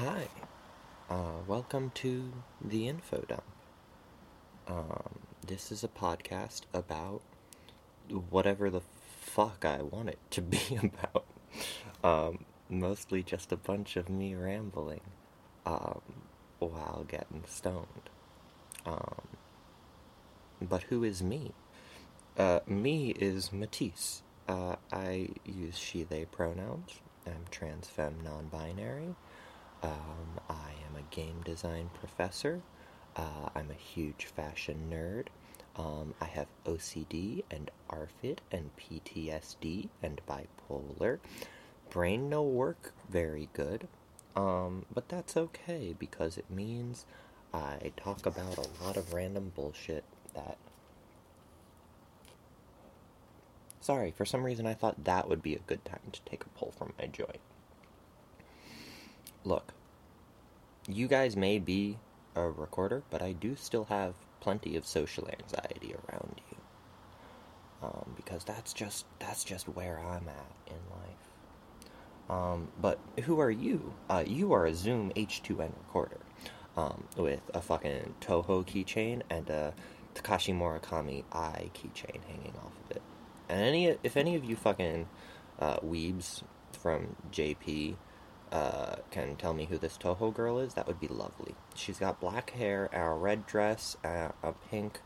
Hi, uh, welcome to the Info Dump. Um, this is a podcast about whatever the fuck I want it to be about. Um, mostly just a bunch of me rambling um, while getting stoned. Um, but who is me? Uh, me is Matisse. Uh, I use she, they pronouns. I'm trans, femme, non binary. Um, I am a game design professor. Uh, I'm a huge fashion nerd. Um, I have OCD and ARFID and PTSD and bipolar. Brain no work very good. Um, but that's okay because it means I talk about a lot of random bullshit that. Sorry, for some reason I thought that would be a good time to take a pull from my joint. Look, you guys may be a recorder, but I do still have plenty of social anxiety around you. Um, because that's just that's just where I'm at in life. Um, but who are you? Uh, you are a Zoom H2n recorder um, with a fucking Touhou keychain and a Takashi Murakami Eye keychain hanging off of it. And any if any of you fucking uh, weebs from JP uh, can tell me who this Touhou girl is, that would be lovely. She's got black hair, a red dress, a, a pink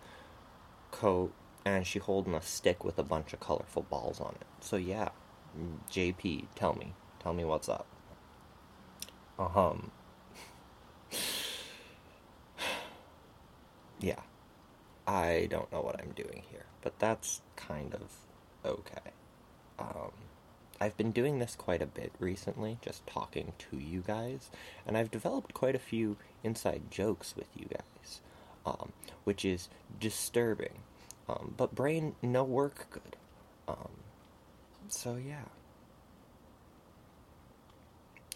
coat, and she holding a stick with a bunch of colorful balls on it. So yeah, JP, tell me, tell me what's up. Um. yeah, I don't know what I'm doing here, but that's kind of okay. Um, I've been doing this quite a bit recently, just talking to you guys, and I've developed quite a few inside jokes with you guys, um, which is disturbing. Um, but brain no work good. Um, so yeah.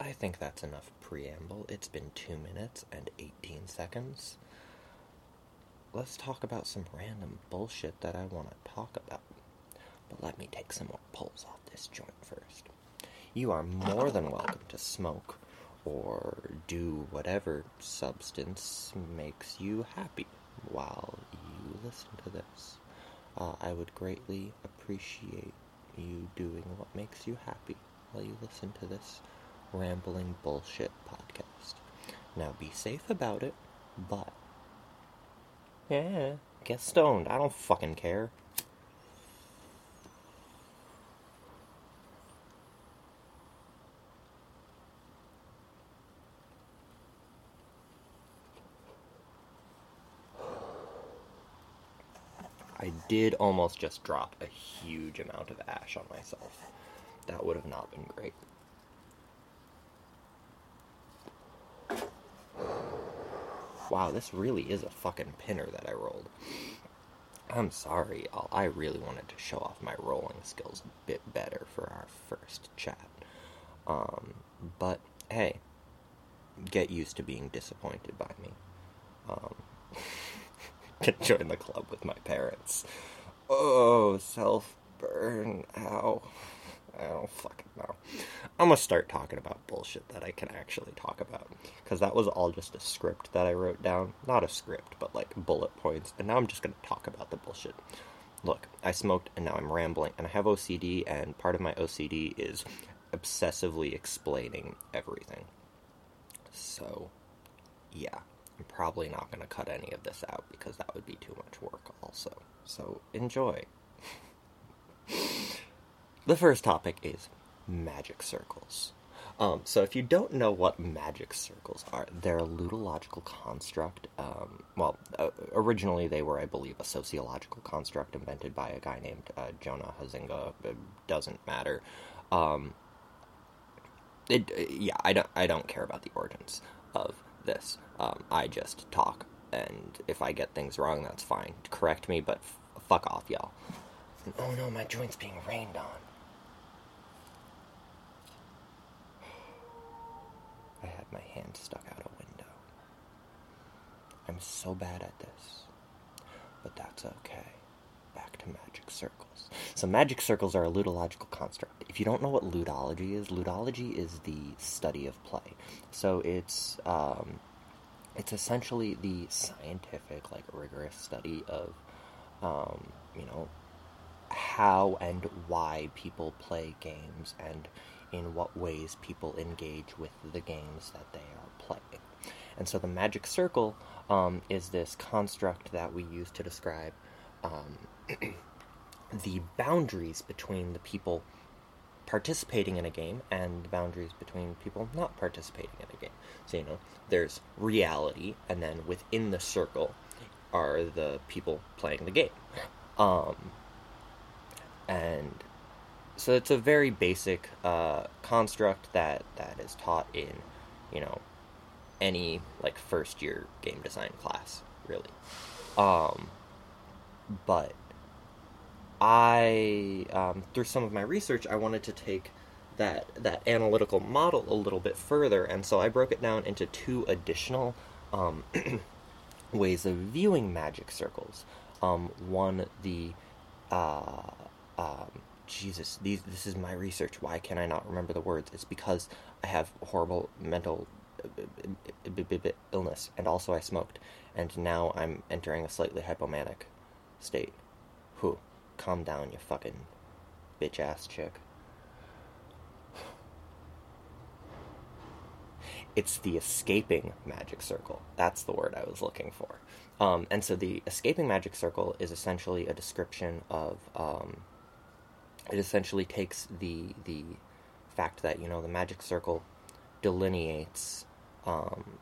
I think that's enough preamble. It's been 2 minutes and 18 seconds. Let's talk about some random bullshit that I want to talk about. But let me take some more pulls off this joint first. You are more than welcome to smoke or do whatever substance makes you happy while you listen to this. Uh, I would greatly appreciate you doing what makes you happy while you listen to this rambling bullshit podcast. Now be safe about it, but yeah, get stoned. I don't fucking care. I did almost just drop a huge amount of ash on myself. That would have not been great. Wow, this really is a fucking pinner that I rolled. I'm sorry, I'll, i really wanted to show off my rolling skills a bit better for our first chat. Um, but hey, get used to being disappointed by me. Um, can join the club with my parents. Oh, self burn. Ow. I don't fucking know. I'm gonna start talking about bullshit that I can actually talk about. Because that was all just a script that I wrote down. Not a script, but like bullet points. And now I'm just gonna talk about the bullshit. Look, I smoked and now I'm rambling. And I have OCD, and part of my OCD is obsessively explaining everything. So, yeah. I'm probably not going to cut any of this out because that would be too much work, also. So enjoy. the first topic is magic circles. Um, so if you don't know what magic circles are, they're a ludological construct. Um, well, uh, originally they were, I believe, a sociological construct invented by a guy named uh, Johan Huizinga. It doesn't matter. Um, it, yeah, I don't, I don't care about the origins of this. Um, I just talk, and if I get things wrong, that's fine. Correct me, but f- fuck off, y'all. Oh no, my joint's being rained on. I had my hand stuck out a window. I'm so bad at this. But that's okay. To magic circles. So, magic circles are a ludological construct. If you don't know what ludology is, ludology is the study of play. So, it's um, it's essentially the scientific, like rigorous study of, um, you know, how and why people play games and in what ways people engage with the games that they are playing. And so the magic circle um, is this construct that we use to describe um, the boundaries between the people participating in a game and the boundaries between people not participating in a game. So, you know, there's reality, and then within the circle are the people playing the game. Um, and so it's a very basic uh, construct that, that is taught in, you know, any like first year game design class, really. Um, but I, um, through some of my research, I wanted to take that that analytical model a little bit further, and so I broke it down into two additional um, ways of viewing magic circles. Um, one, the uh, um, Jesus, these, this is my research. Why can I not remember the words? It's because I have horrible mental illness, and also I smoked, and now I'm entering a slightly hypomanic state. Who? Calm down, you fucking bitch ass chick. It's the escaping magic circle. That's the word I was looking for. Um, and so the escaping magic circle is essentially a description of. Um, it essentially takes the the fact that you know the magic circle delineates um,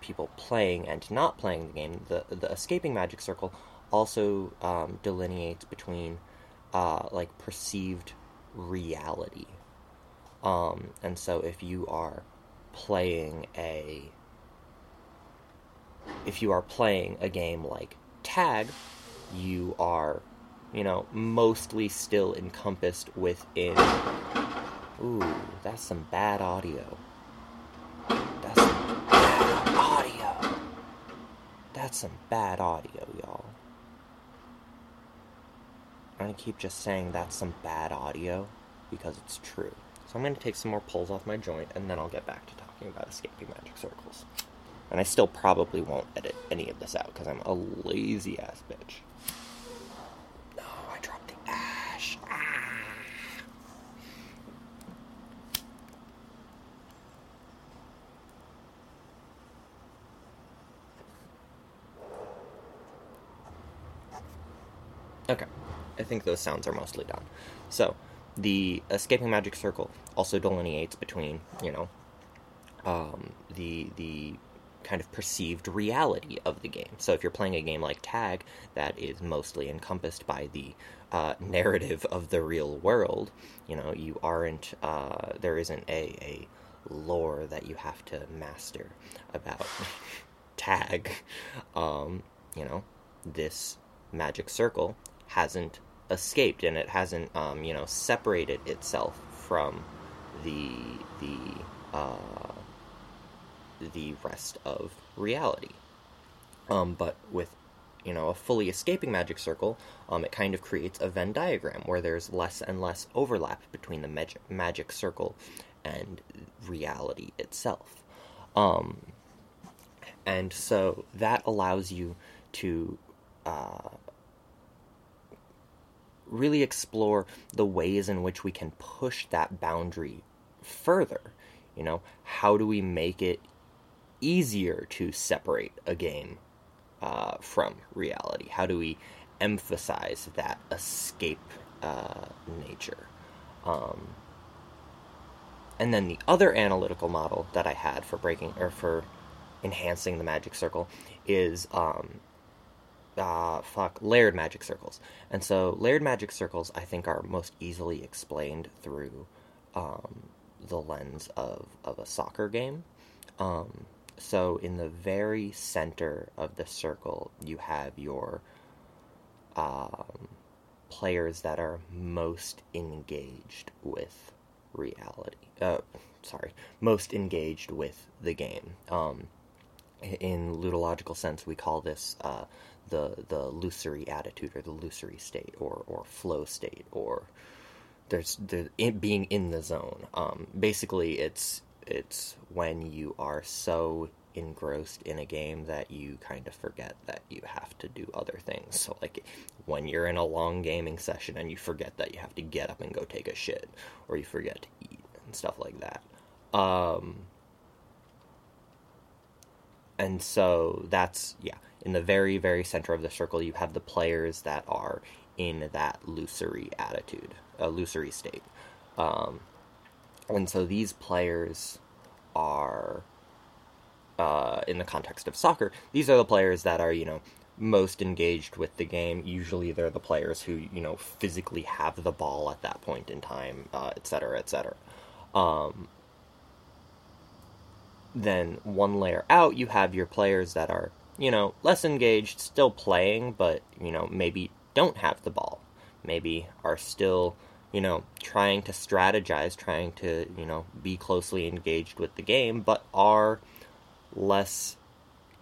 people playing and not playing the game. The the escaping magic circle also um, delineates between uh, like perceived reality. Um, and so if you are playing a if you are playing a game like tag, you are, you know, mostly still encompassed within. Ooh, that's some bad audio. That's some bad audio. That's some bad audio, I'm gonna keep just saying that's some bad audio because it's true. So I'm gonna take some more pulls off my joint and then I'll get back to talking about escaping magic circles. And I still probably won't edit any of this out because I'm a lazy ass bitch. No, I dropped the ash. Ah. Okay. I think those sounds are mostly done. So, the escaping magic circle also delineates between, you know, um, the the kind of perceived reality of the game. So if you're playing a game like Tag that is mostly encompassed by the uh, narrative of the real world, you know, you aren't uh, there isn't a, a lore that you have to master about Tag. Um, you know, this magic circle hasn't escaped and it hasn't um, you know separated itself from the the uh, the rest of reality. Um, but with you know a fully escaping magic circle, um, it kind of creates a Venn diagram where there's less and less overlap between the magic magic circle and reality itself. Um, and so that allows you to uh, really explore the ways in which we can push that boundary further. You know, how do we make it easier to separate a game uh, from reality? How do we emphasize that escape uh, nature? Um, and then the other analytical model that I had for breaking or for enhancing the magic circle is um, uh, fuck, layered magic circles. And so, layered magic circles, I think, are most easily explained through um, the lens of, of a soccer game. Um, so, in the very center of the circle, you have your um, players that are most engaged with reality. Uh, sorry, most engaged with the game. Um, in ludological sense, we call this uh, the the illusory attitude or the illusory state or or flow state or there's the being in the zone. Um, basically, it's it's when you are so engrossed in a game that you kind of forget that you have to do other things. So, like when you're in a long gaming session and you forget that you have to get up and go take a shit, or you forget to eat and stuff like that. Um, and so that's yeah in the very very center of the circle you have the players that are in that illusory attitude a illusory state. Um, and so these players are uh, in the context of soccer these are the players that are you know most engaged with the game. Usually they're the players who you know physically have the ball at that point in time uh, et cetera et cetera. Um, then one layer out, you have your players that are, you know, less engaged, still playing, but, you know, maybe don't have the ball. Maybe are still, you know, trying to strategize, trying to, you know, be closely engaged with the game, but are less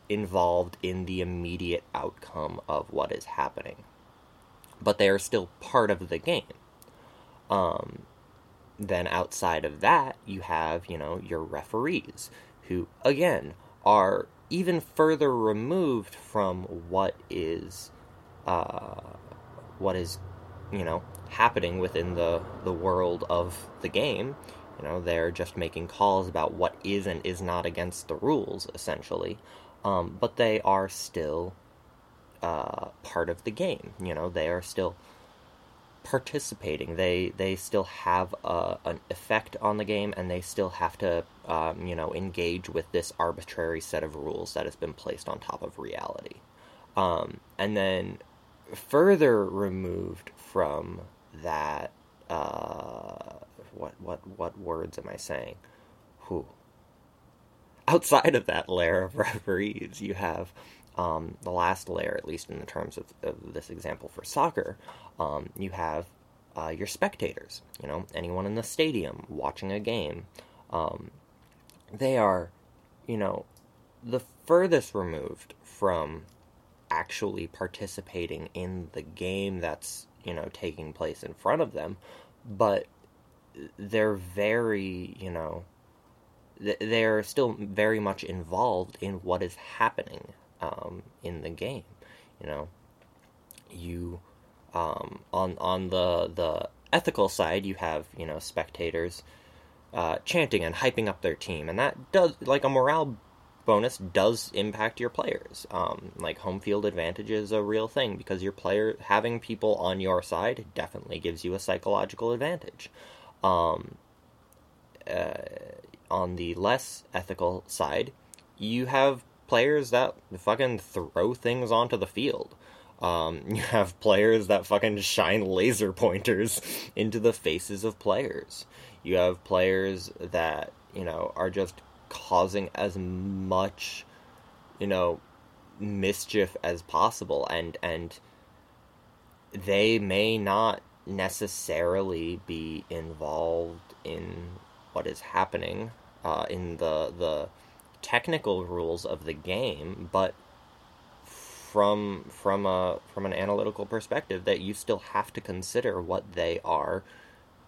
involved in the immediate outcome of what is happening. But they are still part of the game. Um, then outside of that, you have, you know, your referees who, again, are even further removed from what is, uh, what is, you know, happening within the, the world of the game. You know, they're just making calls about what is and is not against the rules, essentially. Um, but they are still uh, part of the game. You know, they are still participating. They they still have a, an effect on the game, and they still have to um, you know engage with this arbitrary set of rules that has been placed on top of reality. Um, and then further removed from that, uh, what what what words am I saying? Who? Outside of that layer of referees, you have um, the last layer, at least in the terms of, of this example for soccer, um, you have uh, your spectators. You know, anyone in the stadium watching a game. Um, they are, you know, the furthest removed from actually participating in the game that's you know taking place in front of them, but they're very you know they're still very much involved in what is happening um, in the game. You know, you um, on on the the ethical side, you have you know spectators uh, chanting and hyping up their team, and that does like a morale bonus does impact your players. Um, like home field advantage is a real thing because your player having people on your side definitely gives you a psychological advantage. Um, uh, on the less ethical side, you have players that fucking throw things onto the field. Um, you have players that fucking shine laser pointers into the faces of players. You have players that, you know, are just causing as much, you know, mischief as possible and and they may not necessarily be involved in what is happening uh, in the the technical rules of the game, but from from a from an analytical perspective that you still have to consider what they are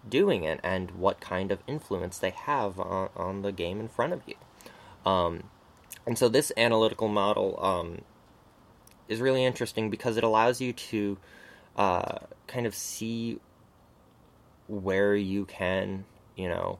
doing and, and what kind of influence they have on, on the game in front of you. Um, and so this analytical model um, is really interesting because it allows you to uh, kind of see where you can, you know,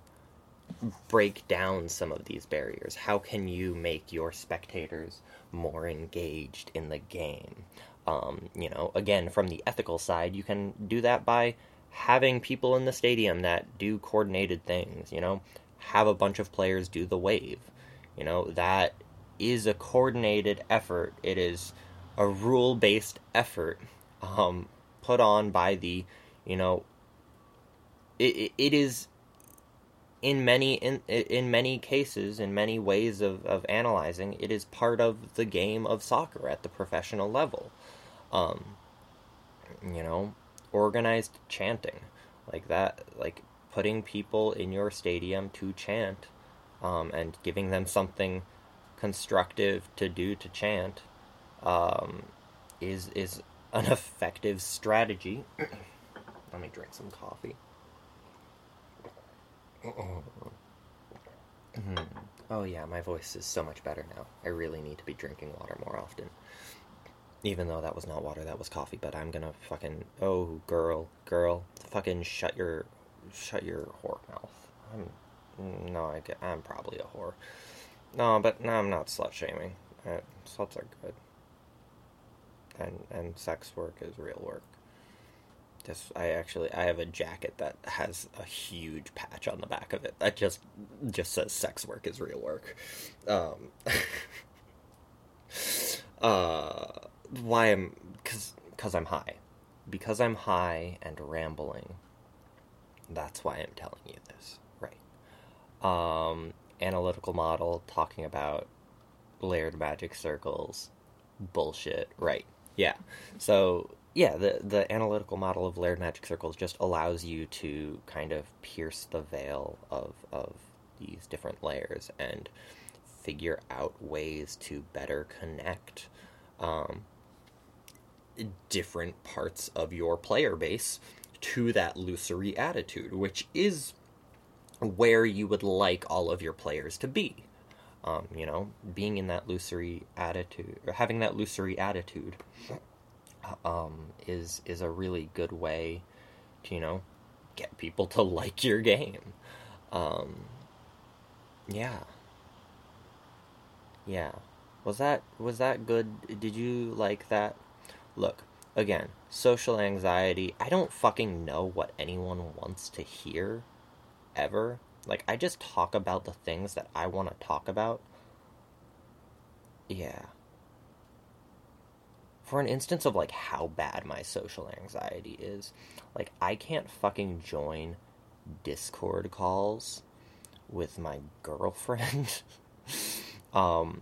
break down some of these barriers? How can you make your spectators more engaged in the game? Um, you know, again, from the ethical side, you can do that by having people in the stadium that do coordinated things, you know, have a bunch of players do the wave. You know, that is a coordinated effort. It is a rule based effort um, put on by the, you know, it, it is in many in in many cases, in many ways of, of analyzing, it is part of the game of soccer at the professional level. Um, you know, organized chanting like that, like putting people in your stadium to chant, um, and giving them something constructive to do to chant um, is is an effective strategy. Let me drink some coffee. Oh yeah, my voice is so much better now. I really need to be drinking water more often. Even though that was not water, that was coffee. But I'm gonna fucking oh girl, girl, fucking shut your shut your whore mouth. I'm no, I get, I'm probably a whore. No, but no, I'm not slut shaming. Uh, sluts are good, and and sex work is real work. I actually I have a jacket that has a huge patch on the back of it that just just says sex work is real work. Um, uh, why am because because I'm high, because I'm high and rambling. That's why I'm telling you this, right? Um, analytical model talking about layered magic circles, bullshit, right? Yeah. So yeah, the the analytical model of layered magic circles just allows you to kind of pierce the veil of of these different layers and figure out ways to better connect um, different parts of your player base to that illusory attitude, which is where you would like all of your players to be. Um, you know, being in that illusory attitude or having that illusory attitude um, is is a really good way to you know get people to like your game. Um, yeah, yeah. Was that was that good? Did you like that? Look, again, social anxiety. I don't fucking know what anyone wants to hear ever. Like I just talk about the things that I want to talk about. Yeah for an instance of like how bad my social anxiety is, like I can't fucking join Discord calls with my girlfriend um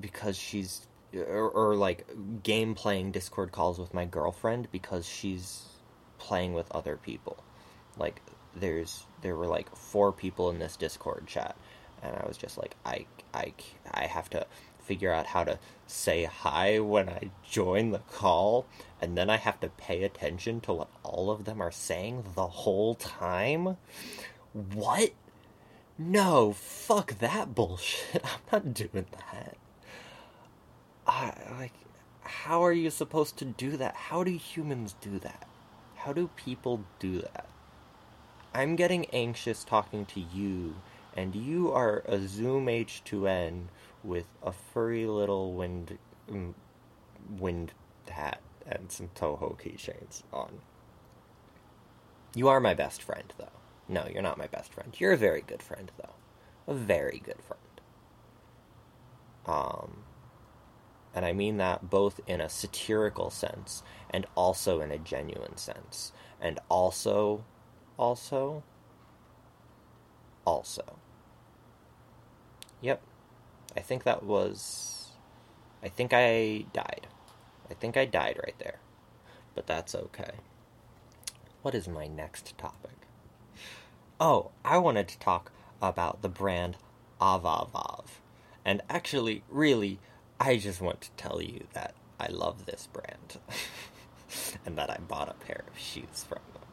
because she's or, or, like game playing Discord calls with my girlfriend because she's playing with other people. Like there's there were like four people in this Discord chat and I was just like I I I have to figure out how to say hi when I join the call, and then I have to pay attention to what all of them are saying the whole time? What? No, fuck that bullshit. I'm not doing that. I, like, how are you supposed to do that? How do humans do that? How do people do that? I'm getting anxious talking to you, and you are a Zoom H2N with a furry little wind mm, wind hat and some Touhou keychains on. You are my best friend, though. No, you're not my best friend. You're a very good friend, though. A very good friend. Um, and I mean that both in a satirical sense and also in a genuine sense. And also, also, also. Yep, I think that was. I think I died. I think I died right there. But that's okay. What is my next topic? Oh, I wanted to talk about the brand Avavav. And actually, really, I just want to tell you that I love this brand. and that I bought a pair of shoes from them.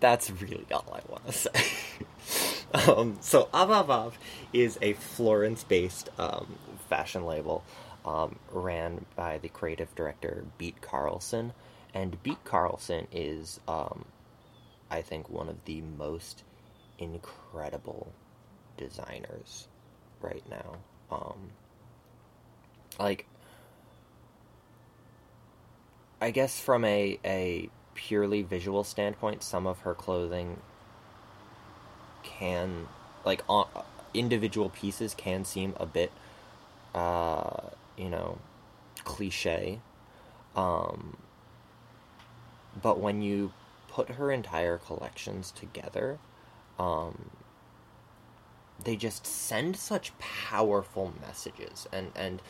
That's really all I want to say. um, so Avavav is a Florence-based um, fashion label um, ran by the creative director Beate Karlsson, and Beate Karlsson is, um, I think, one of the most incredible designers right now. Um, like, I guess from a a purely visual standpoint, some of her clothing can like on, individual pieces can seem a bit uh, you know cliche um, but when you put her entire collections together um, they just send such powerful messages and and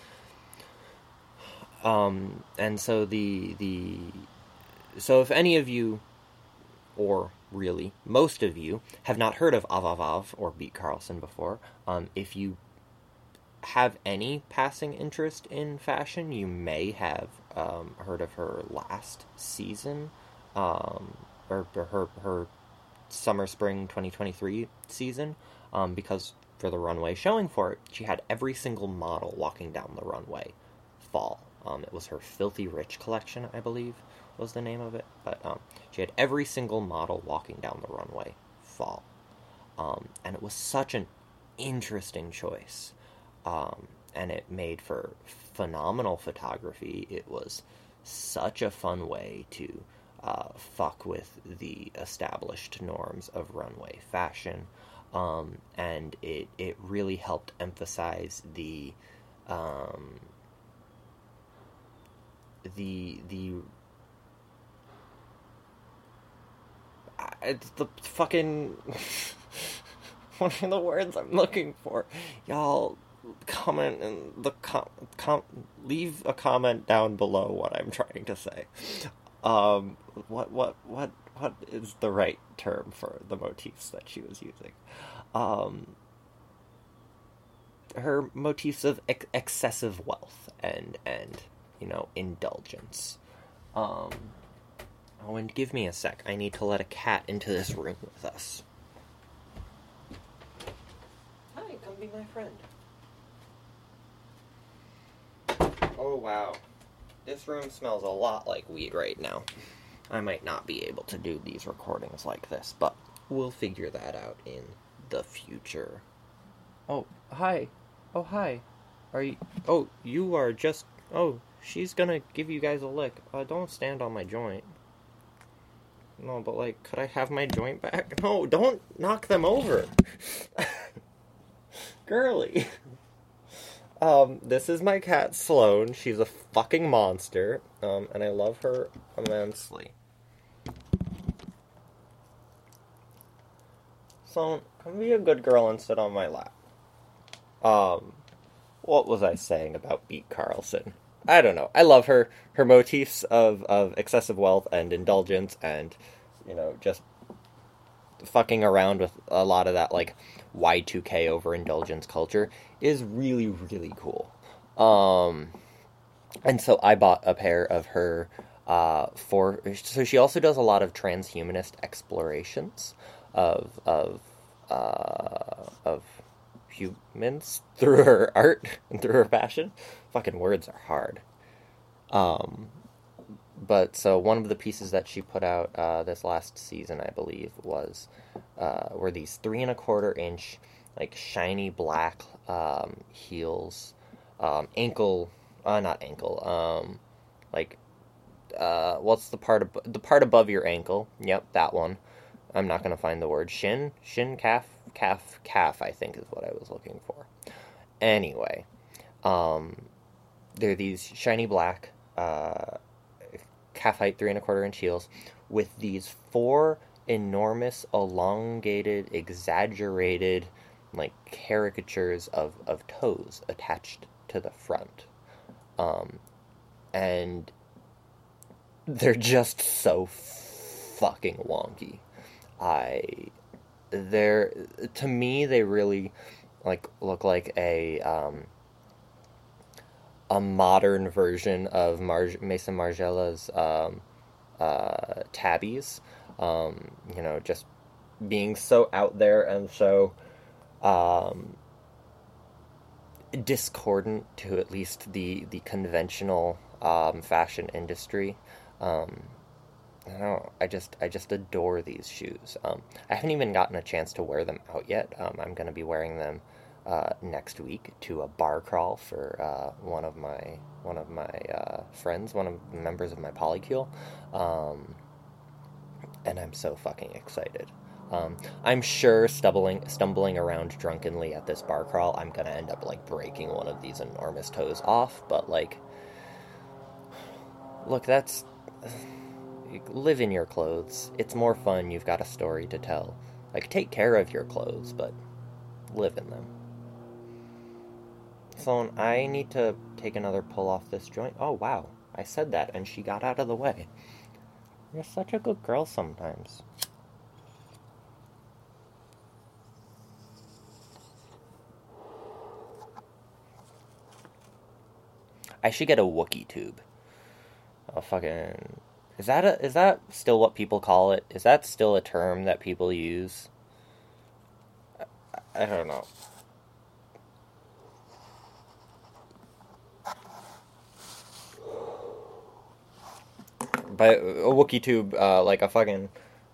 um, and so the the so if any of you or really most of you have not heard of Avavav or Beate Karlsson before, um, if you have any passing interest in fashion, you may have um, heard of her last season, um, or, or her her summer spring 2023 season, um, because for the runway showing for it, she had every single model walking down the runway fall. Um, it was her Filthy Rich collection, I believe, was the name of it. But um, she had every single model walking down the runway fall. Um, and it was such an interesting choice. Um, and it made for phenomenal photography. It was such a fun way to uh, fuck with the established norms of runway fashion. Um, and it, it really helped emphasize the um, the the it's the fucking what are the words I'm looking for? Y'all comment and the com, com leave a comment down below what I'm trying to say. Um, what what what what is the right term for the motifs that she was using? Um, her motifs of ex- excessive wealth and and you know indulgence. Um, oh, and give me a sec. I need to let a cat into this room with us. Hi, come be my friend. Oh wow, this room smells a lot like weed right now. I might not be able to do these recordings like this, but we'll figure that out in the future. Oh, hi. Oh, hi. Are you. Oh, you are just. Oh, she's gonna give you guys a lick. Uh, don't stand on my joint. No, but like, could I have my joint back? No, don't knock them over. Girly. Um, this is my cat Sloan. She's a fucking monster, um, and I love her immensely. Sloan, come be a good girl and sit on my lap. Um, what was I saying about Beate Karlsson? I don't know. I love her. Her motifs of, of excessive wealth and indulgence and, you know, just fucking around with a lot of that, like, Y2K overindulgence culture is really, really cool. Um, and so I bought a pair of her uh, for. So she also does a lot of transhumanist explorations of of uh, of humans through her art and through her passion. Fucking words are hard. Um, but so one of the pieces that she put out uh, this last season, I believe, was uh, were these three and a quarter inch, like shiny black um, heels, um, ankle, uh, not ankle, um, like uh, what's the part of the part above your ankle? Yep, that one. I'm not gonna find the word shin, shin, calf, calf, calf. I think is what I was looking for. Anyway, um, they're these shiny black. Uh, calf height, three and a quarter inch heels, with these four enormous, elongated, exaggerated, like caricatures of, of toes attached to the front. Um, and they're just so fucking wonky. I they're to me they really like look like a um, a modern version of Mar- Maison Margiela's um, uh, tabis. Um, you know, just being so out there and so um, discordant to at least the the conventional um, fashion industry. Um, I don't. I just I just adore these shoes. Um, I haven't even gotten a chance to wear them out yet. I'm going to be wearing them uh, next week to a bar crawl for uh, one of my one of my uh, friends, one of the members of my polycule, um, and I'm so fucking excited. Um, I'm sure stumbling stumbling around drunkenly at this bar crawl, I'm gonna end up like breaking one of these enormous toes off. But like, look, that's live in your clothes. It's more fun. You've got a story to tell. Like, take care of your clothes, but live in them. I need to take another pull off this joint. Oh, wow. I said that, and she got out of the way. You're such a good girl sometimes. I should get a Wookie tube. A fucking is that a, is that still what people call it? Is that still a term that people use? I, I don't know. But a Wookie tube, uh, like a fucking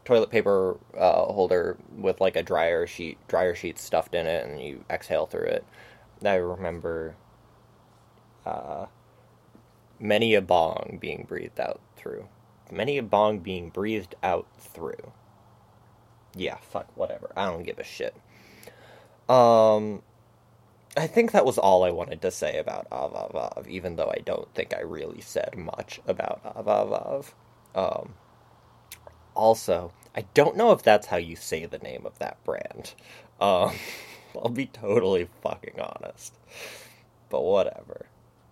toilet paper uh, holder with like a dryer sheet, dryer sheet stuffed in it, and you exhale through it. I remember uh, many a bong being breathed out through. Many a bong being breathed out through. Yeah, fuck, whatever. I don't give a shit. Um, I think that was all I wanted to say about Avavav, even though I don't think I really said much about Avavav. Um, also, I don't know if that's how you say the name of that brand. Um, I'll be totally fucking honest. But whatever.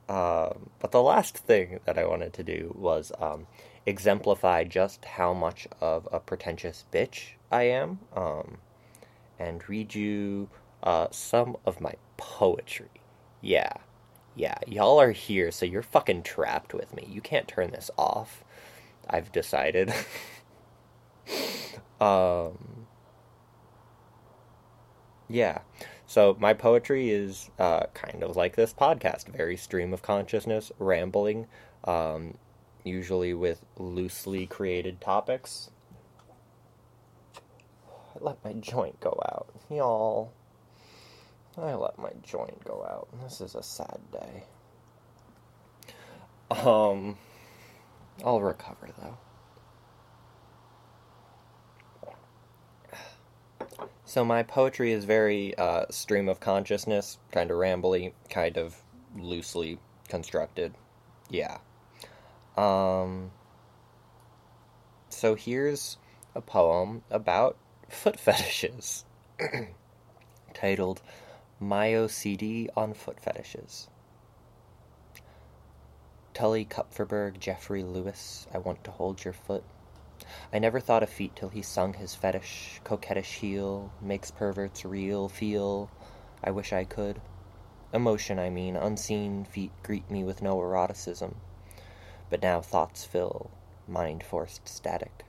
Um, but the last thing that I wanted to do was um, exemplify just how much of a pretentious bitch I am um, and read you uh, some of my poetry. Yeah. Yeah, y'all are here, so you're fucking trapped with me. You can't turn this off. I've decided. um, yeah. So my poetry is uh, kind of like this podcast, very stream of consciousness, rambling, um, usually with loosely created topics. I let my joint go out, y'all. I let my joint go out. This is a sad day. Um, I'll recover though. So my poetry is very uh, stream of consciousness, kind of rambly, kind of loosely constructed. Yeah. Um. So here's a poem about foot fetishes, titled "My OCD on Foot Fetishes." Tuli Kupferberg, Jeffrey Lewis, I want to hold your foot. I never thought of feet till he sung his fetish, coquettish heel, makes perverts real, feel, I wish I could. Emotion, I mean, unseen feet greet me with no eroticism. But now thoughts fill, mind forced static,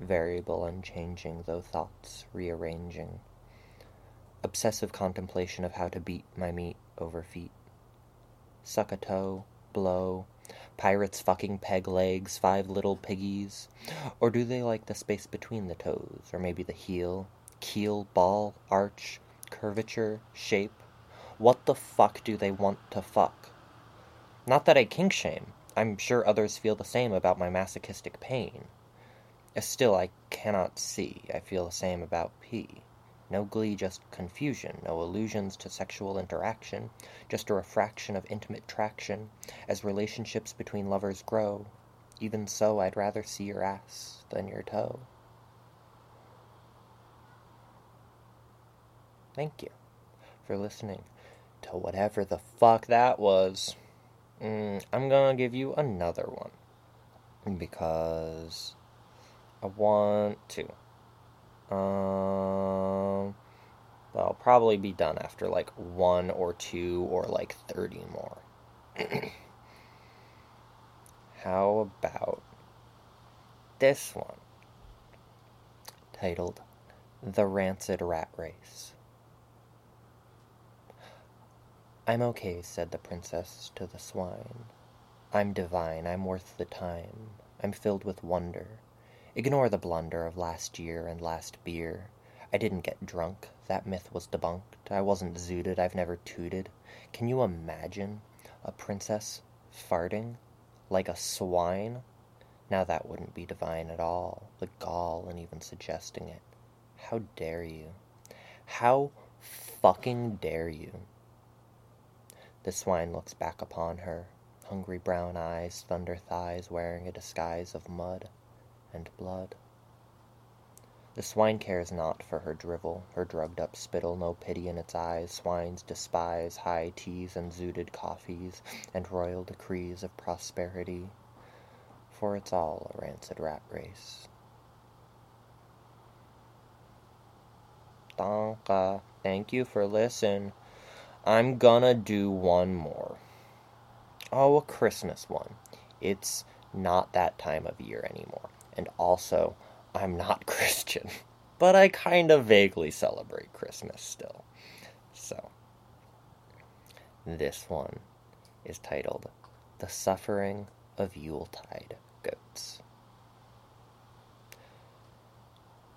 variable, unchanging, though thoughts rearranging. Obsessive contemplation of how to beat my meat over feet. Suck a toe, blow, Pirates fucking peg legs, five little piggies? Or do they like the space between the toes, or maybe the heel, keel, ball, arch, curvature, shape? What the fuck do they want to fuck? Not that I kink shame. I'm sure others feel the same about my masochistic pain. Still, I cannot see. I feel the same about pee. No glee, just confusion, no allusions to sexual interaction, just a refraction of intimate traction as relationships between lovers grow. Even so, I'd rather see your ass than your toe. Thank you for listening to whatever the fuck that was. Mm, I'm gonna give you another one because I want to. Um, I'll probably be done after like one or two or like 30 more. How about this one? Titled The Rancid Rat Race. I'm okay, said the princess to the swine. I'm divine, I'm worth the time. I'm filled with wonder. Ignore the blunder of last year and last beer. I didn't get drunk. That myth was debunked. I wasn't zooted. I've never tooted. Can you imagine a princess farting like a swine? Now that wouldn't be divine at all. The gall in even suggesting it. How dare you? How fucking dare you? The swine looks back upon her, hungry brown eyes, thunder thighs, wearing a disguise of mud and blood. The swine cares not for her drivel, her drugged up spittle, no pity in its eyes. Swines despise high teas and zooted coffees and royal decrees of prosperity, for it's all a rancid rat race. Donka, thank you for listening. I'm gonna do one more. Oh, a Christmas one. It's not that time of year anymore. And also, I'm not Christian, but I kind of vaguely celebrate Christmas still. So, this one is titled The Suffering of Yuletide Goats.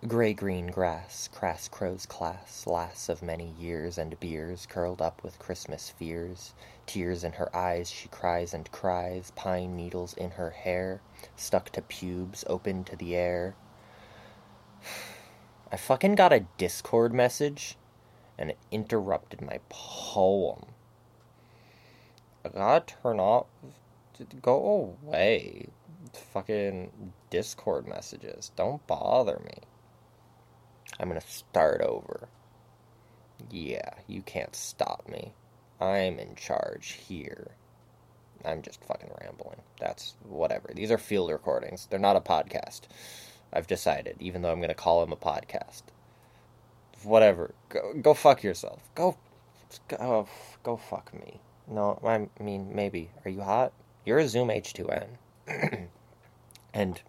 Grey green grass, crass crow's class, lass of many years and beers, curled up with Christmas fears. Tears in her eyes, she cries and cries, pine needles in her hair, stuck to pubes, open to the air. I fucking got a Discord message and it interrupted my poem. I gotta turn off. Go away. Fucking Discord messages. Don't bother me. I'm gonna start over. Yeah, you can't stop me. I'm in charge here. I'm just fucking rambling. That's whatever. These are field recordings. They're not a podcast. I've decided, even though I'm gonna call them a podcast. Whatever. Go, go fuck yourself. Go, go, go fuck me. No, I mean maybe. Are you hot? You're a Zoom H2n, and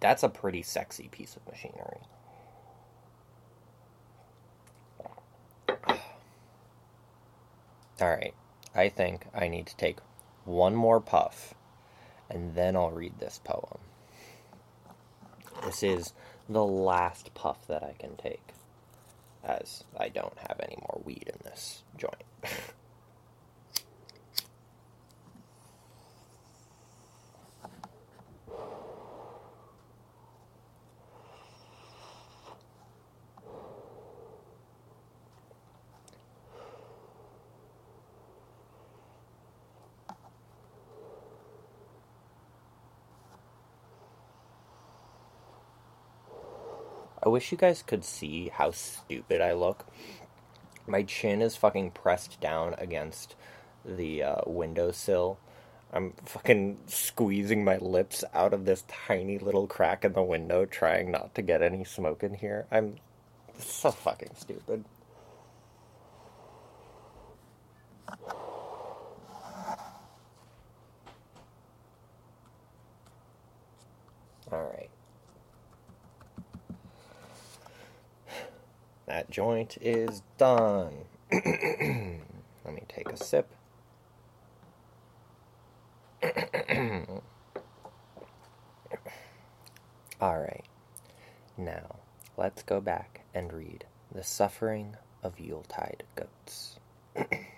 that's a pretty sexy piece of machinery. All right. I think I need to take one more puff and then I'll read this poem. This is the last puff that I can take as I don't have any more weed in this joint. I wish you guys could see how stupid I look. My chin is fucking pressed down against the uh, windowsill. I'm fucking squeezing my lips out of this tiny little crack in the window, trying not to get any smoke in here. I'm so fucking stupid. Alright. That joint is done. Let me take a sip. All right. Now, let's go back and read The Suffering of Yuletide Goats.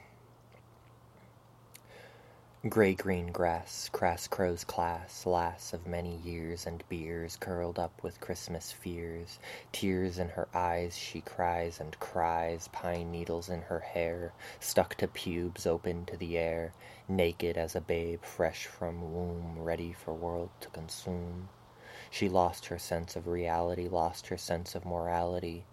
Grey green grass, crass crow's class, lass of many years and beers, curled up with Christmas fears. Tears in her eyes, she cries and cries, pine needles in her hair, stuck to pubes open to the air, naked as a babe fresh from womb, ready for world to consume. She lost her sense of reality, lost her sense of morality.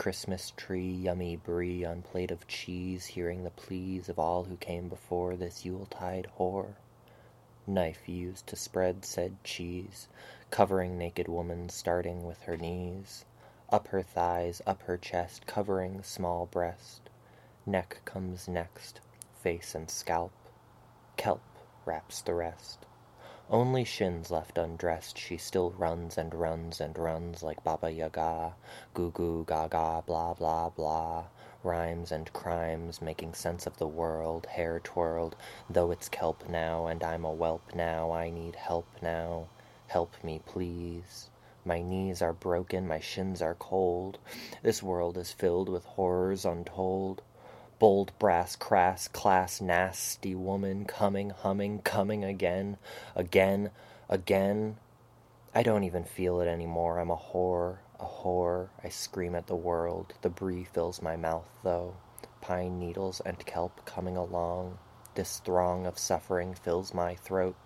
Christmas tree, yummy brie on plate of cheese, hearing the pleas of all who came before this Yuletide whore. Knife used to spread said cheese, covering naked woman starting with her knees. Up her thighs, up her chest, covering small breast. Neck comes next, face and scalp. Kelp wraps the rest. Only shins left undressed, she still runs and runs and runs like Baba Yaga, goo goo gaga, blah blah blah. Rhymes and crimes, making sense of the world, hair twirled, though it's kelp now, and I'm a whelp now, I need help now. Help me, please. My knees are broken, my shins are cold. This world is filled with horrors untold bold brass crass class nasty woman coming humming coming again again again. I don't even feel it anymore. I'm a whore a whore. I scream at the world. The brie fills my mouth though. Pine needles and kelp coming along. This throng of suffering fills my throat.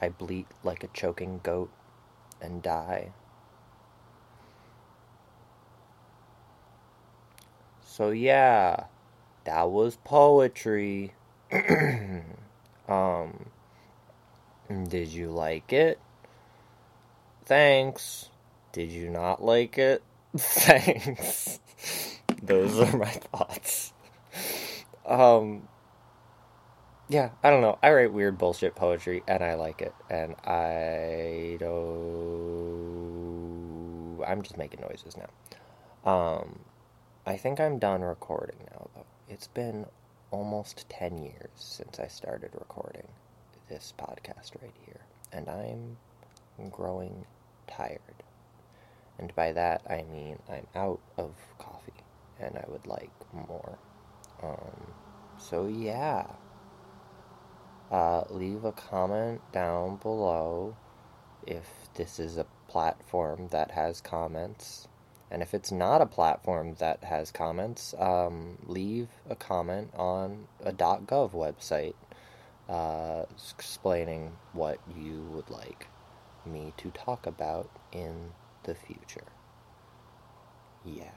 I bleat like a choking goat and die. So yeah that was poetry. um, did you like it? Thanks. Did you not like it? Thanks. Those are my thoughts. Um, yeah, I don't know. I write weird bullshit poetry and I like it. And I don't. I'm just making noises now. Um, I think I'm done recording now, though. It's been almost 10 years since I started recording this podcast right here. And I'm growing tired. And by that, I mean I'm out of coffee and I would like more. Um, so, yeah. Uh, leave a comment down below if this is a platform that has comments. And if it's not a platform that has comments, um, leave a comment on a .gov website uh, explaining what you would like me to talk about in the future. Yeah.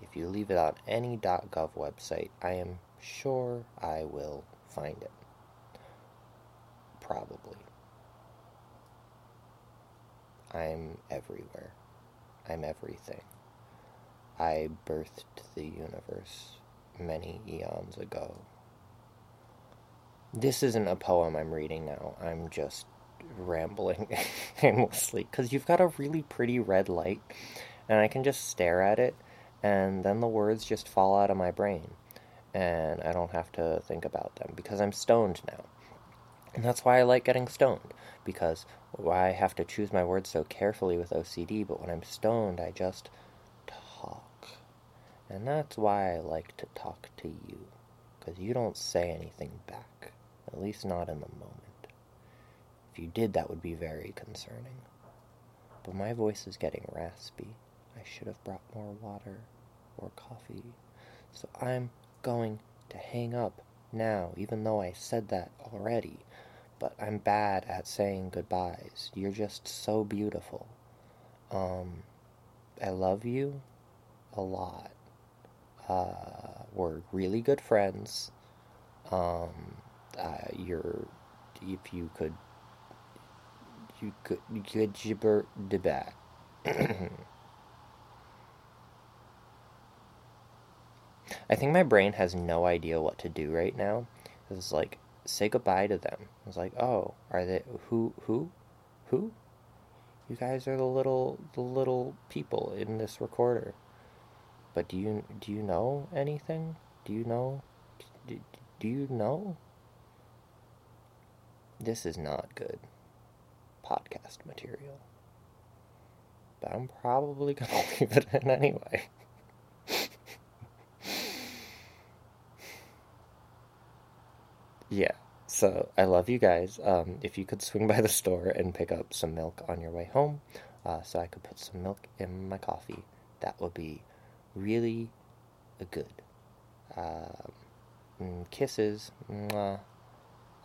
If you leave it on any .gov website, I am sure I will find it probably. I'm everywhere. I'm everything. I birthed the universe many eons ago. This isn't a poem I'm reading now. I'm just rambling aimlessly because you've got a really pretty red light and I can just stare at it and then the words just fall out of my brain and I don't have to think about them because I'm stoned now. And that's why I like getting stoned, because I have to choose my words so carefully with OCD, but when I'm stoned, I just talk. And that's why I like to talk to you, because you don't say anything back, at least not in the moment. If you did, that would be very concerning. But my voice is getting raspy. I should have brought more water or coffee. So I'm going to hang up now, even though I said that already. But I'm bad at saying goodbyes. You're just so beautiful. Um, I love you a lot. Uh, we're really good friends. Um, uh, you're, if you could, you could, you could jibber the back. I think my brain has no idea what to do right now. It's like say goodbye to them. It's like, oh, are they who who who? You guys are the little the little people in this recorder. But do you do you know anything? Do you know? Do, do you know? This is not good podcast material. But I'm probably gonna leave it in anyway. Yeah. So I love you guys. Um, if you could swing by the store and pick up some milk on your way home, uh, so I could put some milk in my coffee, that would be really good. Um, kisses. Mwah,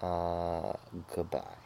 uh, goodbye.